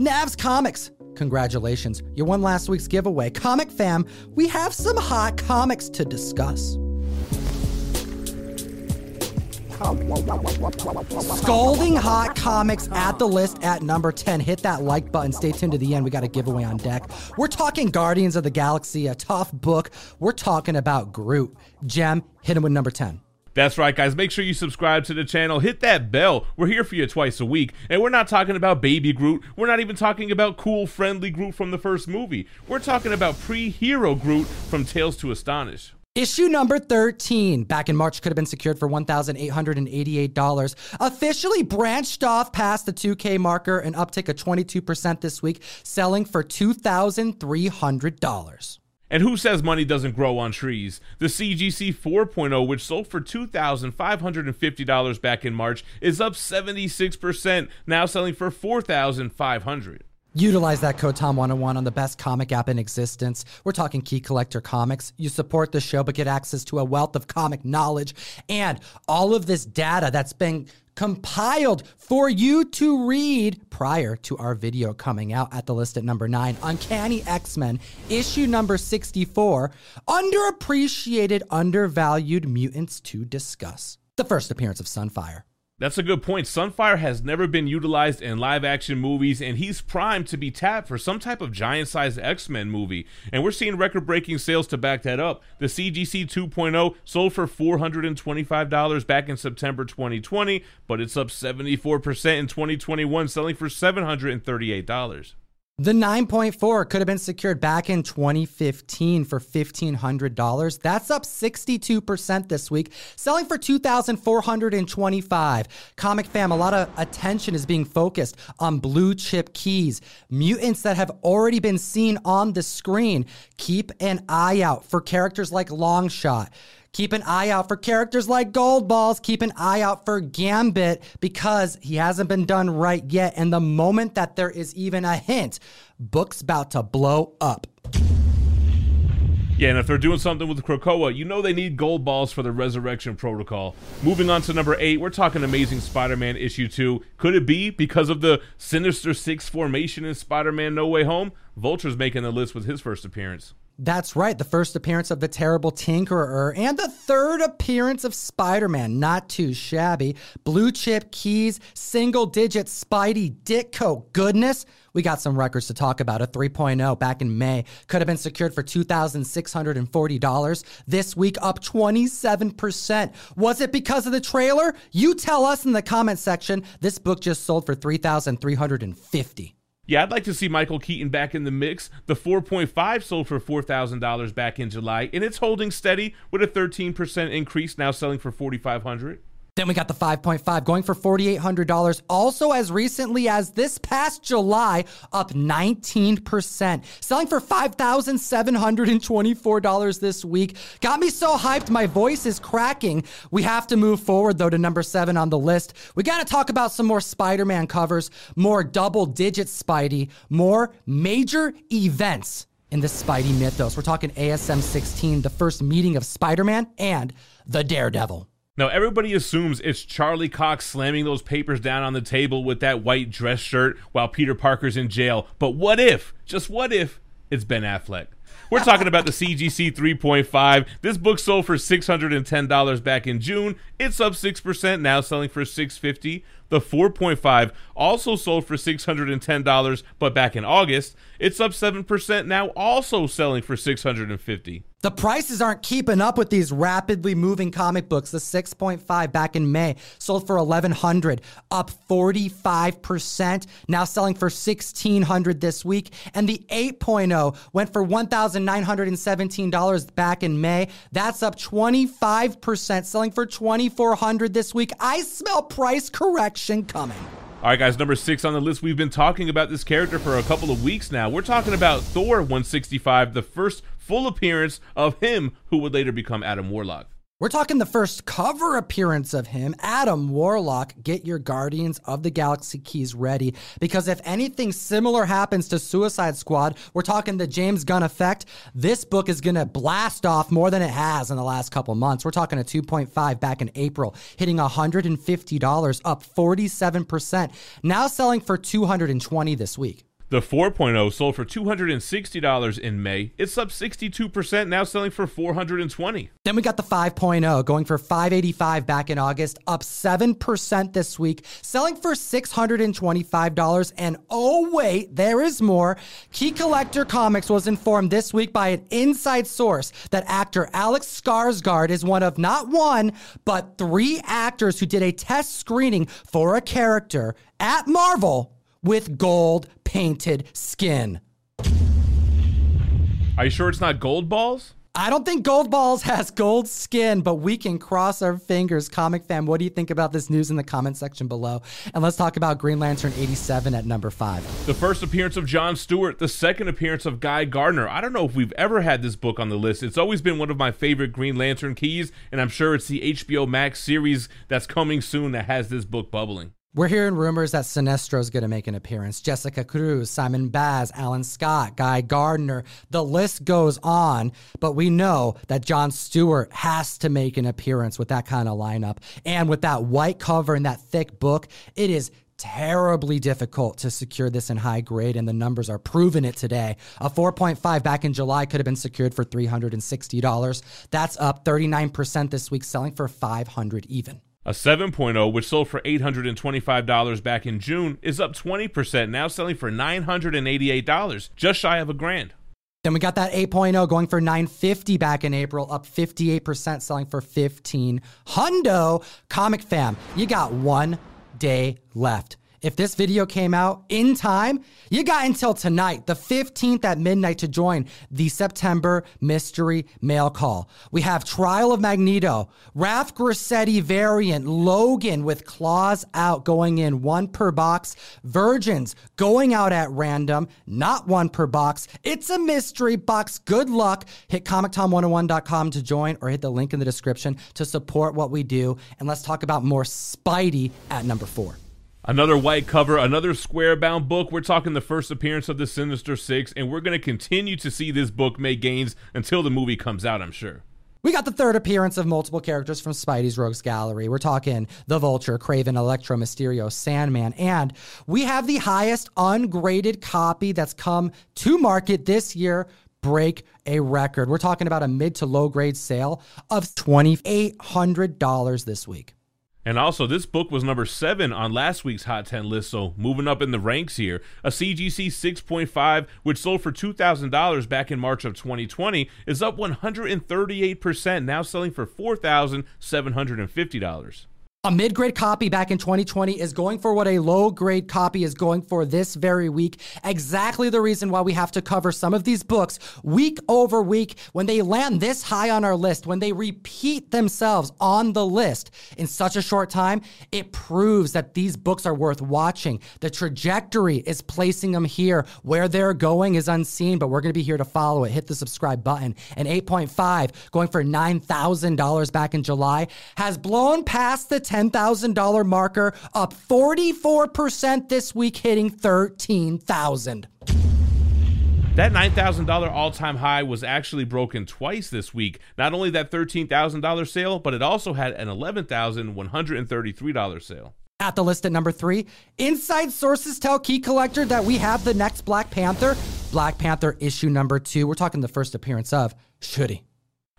Navs Comics. Congratulations, you won last week's giveaway. Comic fam, we have some hot comics to discuss. Scalding hot comics at the list at number 10. Hit that like button. Stay tuned to the end. We got a giveaway on deck. We're talking Guardians of the Galaxy, a tough book. We're talking about Groot. Gem, hit him with number 10. That's right, guys. Make sure you subscribe to the channel. Hit that bell. We're here for you twice a week. And we're not talking about Baby Groot. We're not even talking about cool, friendly Groot from the first movie. We're talking about pre hero Groot from Tales to Astonish. Issue number 13, back in March, could have been secured for $1,888. Officially branched off past the 2K marker, an uptick of 22% this week, selling for $2,300. And who says money doesn't grow on trees? The CGC 4.0, which sold for $2,550 back in March, is up 76%, now selling for $4,500. Utilize that code TOM101 on the best comic app in existence. We're talking Key Collector Comics. You support the show, but get access to a wealth of comic knowledge and all of this data that's been compiled for you to read prior to our video coming out at the list at number nine Uncanny X Men, issue number 64 Underappreciated, Undervalued Mutants to discuss. The first appearance of Sunfire. That's a good point. Sunfire has never been utilized in live action movies, and he's primed to be tapped for some type of giant sized X Men movie. And we're seeing record breaking sales to back that up. The CGC 2.0 sold for $425 back in September 2020, but it's up 74% in 2021, selling for $738. The 9.4 could have been secured back in 2015 for $1,500. That's up 62% this week, selling for 2,425. Comic fam, a lot of attention is being focused on blue chip keys, mutants that have already been seen on the screen. Keep an eye out for characters like Longshot. Keep an eye out for characters like Goldballs. Keep an eye out for Gambit because he hasn't been done right yet. And the moment that there is even a hint, book's about to blow up. Yeah, and if they're doing something with Krakoa, you know they need Goldballs for the Resurrection Protocol. Moving on to number eight, we're talking Amazing Spider-Man issue two. Could it be because of the Sinister Six formation in Spider-Man No Way Home? Vulture's making the list with his first appearance. That's right, the first appearance of the terrible Tinkerer and the third appearance of Spider Man. Not too shabby. Blue chip keys, single digit Spidey Ditko goodness. We got some records to talk about. A 3.0 back in May could have been secured for $2,640. This week, up 27%. Was it because of the trailer? You tell us in the comment section. This book just sold for $3,350. Yeah, I'd like to see Michael Keaton back in the mix. The 4.5 sold for $4,000 back in July, and it's holding steady with a 13% increase, now selling for 4500 then we got the 5.5 going for $4,800. Also, as recently as this past July, up 19%. Selling for $5,724 this week. Got me so hyped, my voice is cracking. We have to move forward, though, to number seven on the list. We got to talk about some more Spider Man covers, more double digit Spidey, more major events in the Spidey mythos. We're talking ASM 16, the first meeting of Spider Man and the Daredevil. Now, everybody assumes it's Charlie Cox slamming those papers down on the table with that white dress shirt while Peter Parker's in jail. But what if, just what if, it's Ben Affleck? We're talking about the CGC 3.5. This book sold for $610 back in June. It's up 6% now, selling for $650. The 4.5 also sold for $610, but back in August, it's up 7% now, also selling for $650. The prices aren't keeping up with these rapidly moving comic books. The 6.5 back in May sold for $1,100, up 45%, now selling for $1,600 this week, and the 8.0 went for $1917 back in May. That's up 25%, selling for $2,400 this week. I smell price correction coming. All right, guys, number six on the list. We've been talking about this character for a couple of weeks now. We're talking about Thor 165, the first full appearance of him who would later become Adam Warlock. We're talking the first cover appearance of him, Adam Warlock. Get your Guardians of the Galaxy keys ready because if anything similar happens to Suicide Squad, we're talking the James Gunn effect. This book is going to blast off more than it has in the last couple months. We're talking a 2.5 back in April, hitting $150, up 47%, now selling for 220 this week. The 4.0 sold for $260 in May. It's up 62%, now selling for 420. Then we got the 5.0 going for 585 back in August, up 7% this week, selling for $625. And oh wait, there is more. Key Collector Comics was informed this week by an inside source that actor Alex Skarsgård is one of not one, but three actors who did a test screening for a character at Marvel with gold painted skin. Are you sure it's not Goldballs? I don't think Goldballs has gold skin, but we can cross our fingers. Comic fam, what do you think about this news in the comment section below? And let's talk about Green Lantern 87 at number five. The first appearance of John Stewart, the second appearance of Guy Gardner. I don't know if we've ever had this book on the list. It's always been one of my favorite Green Lantern keys, and I'm sure it's the HBO Max series that's coming soon that has this book bubbling. We're hearing rumors that Sinestro's going to make an appearance. Jessica Cruz, Simon Baz, Alan Scott, Guy Gardner. The list goes on, but we know that John Stewart has to make an appearance with that kind of lineup. And with that white cover and that thick book, it is terribly difficult to secure this in high grade, and the numbers are proving it today. A 4.5 back in July could have been secured for $360. That's up 39% this week, selling for 500 even. A 7.0, which sold for $825 back in June, is up 20%, now selling for $988, just shy of a grand. Then we got that 8.0 going for 950 back in April, up 58%, selling for 15. Hundo, Comic Fam, you got one day left. If this video came out in time, you got until tonight, the 15th at midnight, to join the September mystery mail call. We have Trial of Magneto, Ralph Grassetti variant, Logan with claws out going in one per box, Virgins going out at random, not one per box. It's a mystery box. Good luck. Hit ComicTom101.com to join or hit the link in the description to support what we do. And let's talk about more Spidey at number four. Another white cover, another square bound book. We're talking the first appearance of the Sinister Six, and we're going to continue to see this book make gains until the movie comes out, I'm sure. We got the third appearance of multiple characters from Spidey's Rogues Gallery. We're talking the Vulture, Kraven, Electro, Mysterio, Sandman, and we have the highest ungraded copy that's come to market this year break a record. We're talking about a mid to low grade sale of $2,800 this week. And also, this book was number seven on last week's Hot 10 list, so moving up in the ranks here. A CGC 6.5, which sold for $2,000 back in March of 2020, is up 138%, now selling for $4,750. A mid grade copy back in 2020 is going for what a low grade copy is going for this very week. Exactly the reason why we have to cover some of these books week over week when they land this high on our list, when they repeat themselves on the list in such a short time. It proves that these books are worth watching. The trajectory is placing them here. Where they're going is unseen, but we're going to be here to follow it. Hit the subscribe button. And 8.5, going for $9,000 back in July, has blown past the $10,000 marker, up 44% this week, hitting 13,000. That $9,000 all time high was actually broken twice this week. Not only that $13,000 sale, but it also had an $11,133 sale. At the list at number three, inside sources tell Key Collector that we have the next Black Panther. Black Panther issue number two. We're talking the first appearance of Shuri.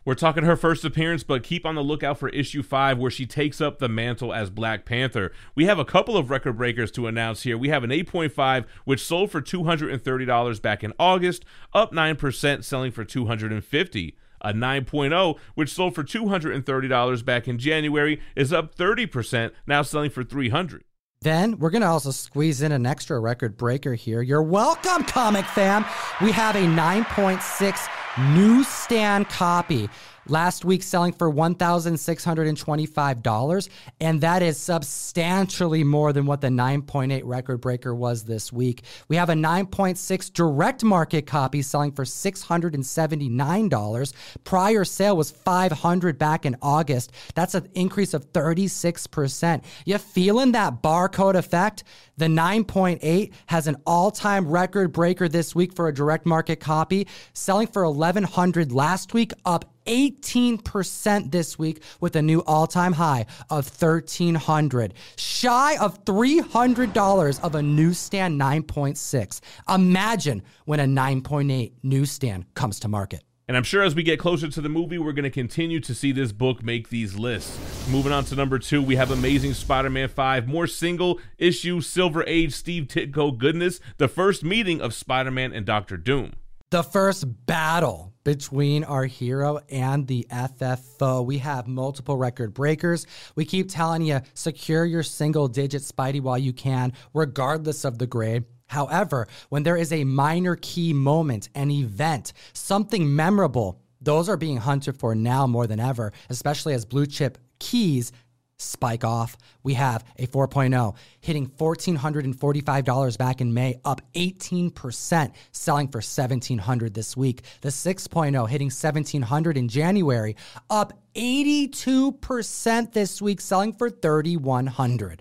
We're talking her first appearance, but keep on the lookout for issue 5 where she takes up the mantle as Black Panther. We have a couple of record breakers to announce here. We have an 8.5 which sold for $230 back in August, up 9% selling for 250. A 9.0 which sold for $230 back in January is up 30%, now selling for 300. Then we're going to also squeeze in an extra record breaker here. You're welcome, comic fam. We have a 9.6 newsstand copy last week selling for $1,625, and that is substantially more than what the 9.8 record breaker was this week. We have a 9.6 direct market copy selling for $679. Prior sale was 500 back in August. That's an increase of 36%. You feeling that barcode effect? The 9.8 has an all-time record breaker this week for a direct market copy, selling for 1100 last week, up 18% this week with a new all-time high of 1300 shy of $300 of a newsstand 9.6 imagine when a 9.8 newsstand comes to market. And I'm sure as we get closer to the movie, we're going to continue to see this book make these lists. Moving on to number two, we have Amazing Spider Man 5, more single issue Silver Age Steve Ditko goodness, the first meeting of Spider Man and Doctor Doom. The first battle between our hero and the FFO. We have multiple record breakers. We keep telling you, secure your single digit Spidey while you can, regardless of the grade. However, when there is a minor key moment, an event, something memorable, those are being hunted for now more than ever, especially as blue chip keys spike off. We have a 4.0 hitting $1,445 back in May, up 18%, selling for $1,700 this week. The 6.0 hitting $1,700 in January, up 82% this week, selling for $3,100.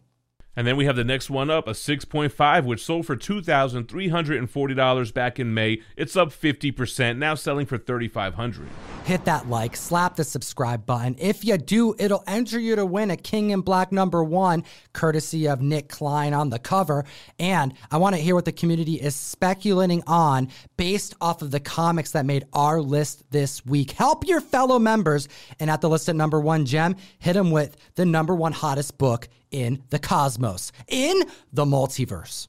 And then we have the next one up, a 6.5, which sold for $2,340 back in May. It's up 50%, now selling for 3,500. Hit that like, slap the subscribe button. If you do, it'll enter you to win a King in Black number one, courtesy of Nick Klein on the cover. And I want to hear what the community is speculating on based off of the comics that made our list this week. Help your fellow members. And at the list at number one, Gem, hit them with the number one hottest book in the cosmos, in the multiverse.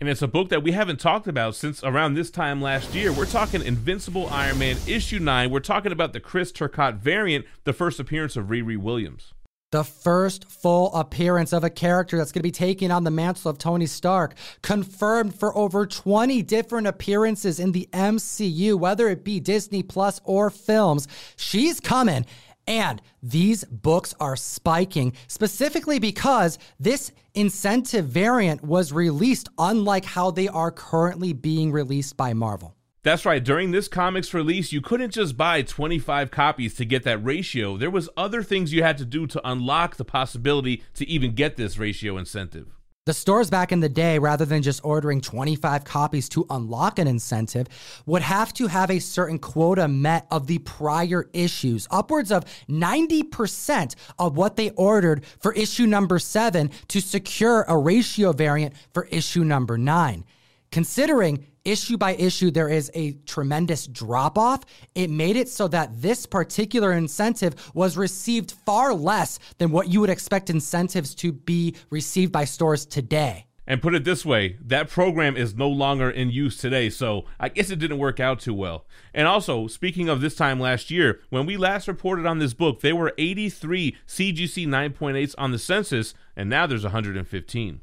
And it's a book that we haven't talked about since around this time last year. We're talking Invincible Iron Man issue 9. We're talking about the Chris Turcotte variant, the first appearance of Riri Williams. The first full appearance of a character that's going to be taking on the mantle of Tony Stark, confirmed for over 20 different appearances in the MCU, whether it be Disney Plus or films. She's coming. And these books are spiking specifically because this incentive variant was released unlike how they are currently being released by Marvel. That's right. During this comics release, you couldn't just buy 25 copies to get that ratio. There was other things you had to do to unlock the possibility to even get this ratio incentive. The stores back in the day, rather than just ordering 25 copies to unlock an incentive, would have to have a certain quota met of the prior issues. Upwards of 90% of what they ordered for issue number seven to secure a ratio variant for issue number nine. Considering issue by issue there is a tremendous drop off, it made it so that this particular incentive was received far less than what you would expect incentives to be received by stores today. And put it this way, that program is no longer in use today, so I guess it didn't work out too well. And also, speaking of this time last year, when we last reported on this book, there were 83 CGC 9.8s on the census, and now there's 115.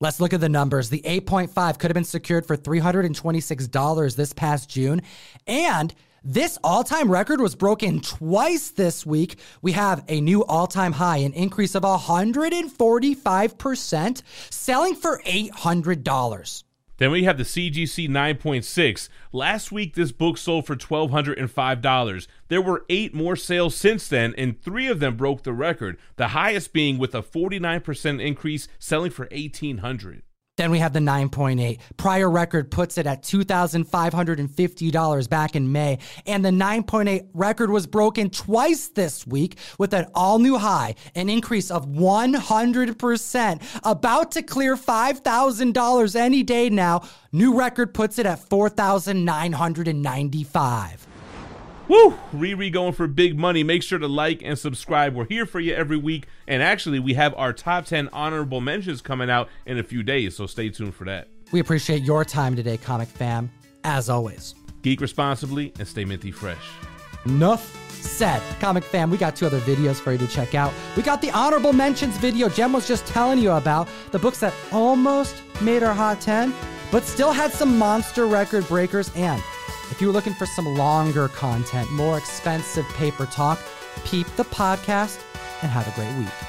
Let's look at the numbers. The 8.5 could have been secured for $326 this past June. And this all time record was broken twice this week. We have a new all time high, an increase of 145%, selling for $800. Then we have the CGC 9.6. Last week, this book sold for $1,205. There were eight more sales since then, and three of them broke the record, the highest being with a 49% increase, selling for $1,800. Then we have the 9.8. Prior record puts it at $2,550 back in May. And the 9.8 record was broken twice this week with an all new high, an increase of 100%, about to clear $5,000 any day now. New record puts it at 4,995. Woo! Riri going for big money. Make sure to like and subscribe. We're here for you every week. And actually, we have our top 10 honorable mentions coming out in a few days, so stay tuned for that. We appreciate your time today, Comic Fam, as always. Geek responsibly and stay minty fresh. Enough said. Comic Fam, we got two other videos for you to check out. We got the honorable mentions video Jem was just telling you about, the books that almost made our Hot 10, but still had some monster record breakers and if you're looking for some longer content, more expensive paper talk, peep the podcast and have a great week.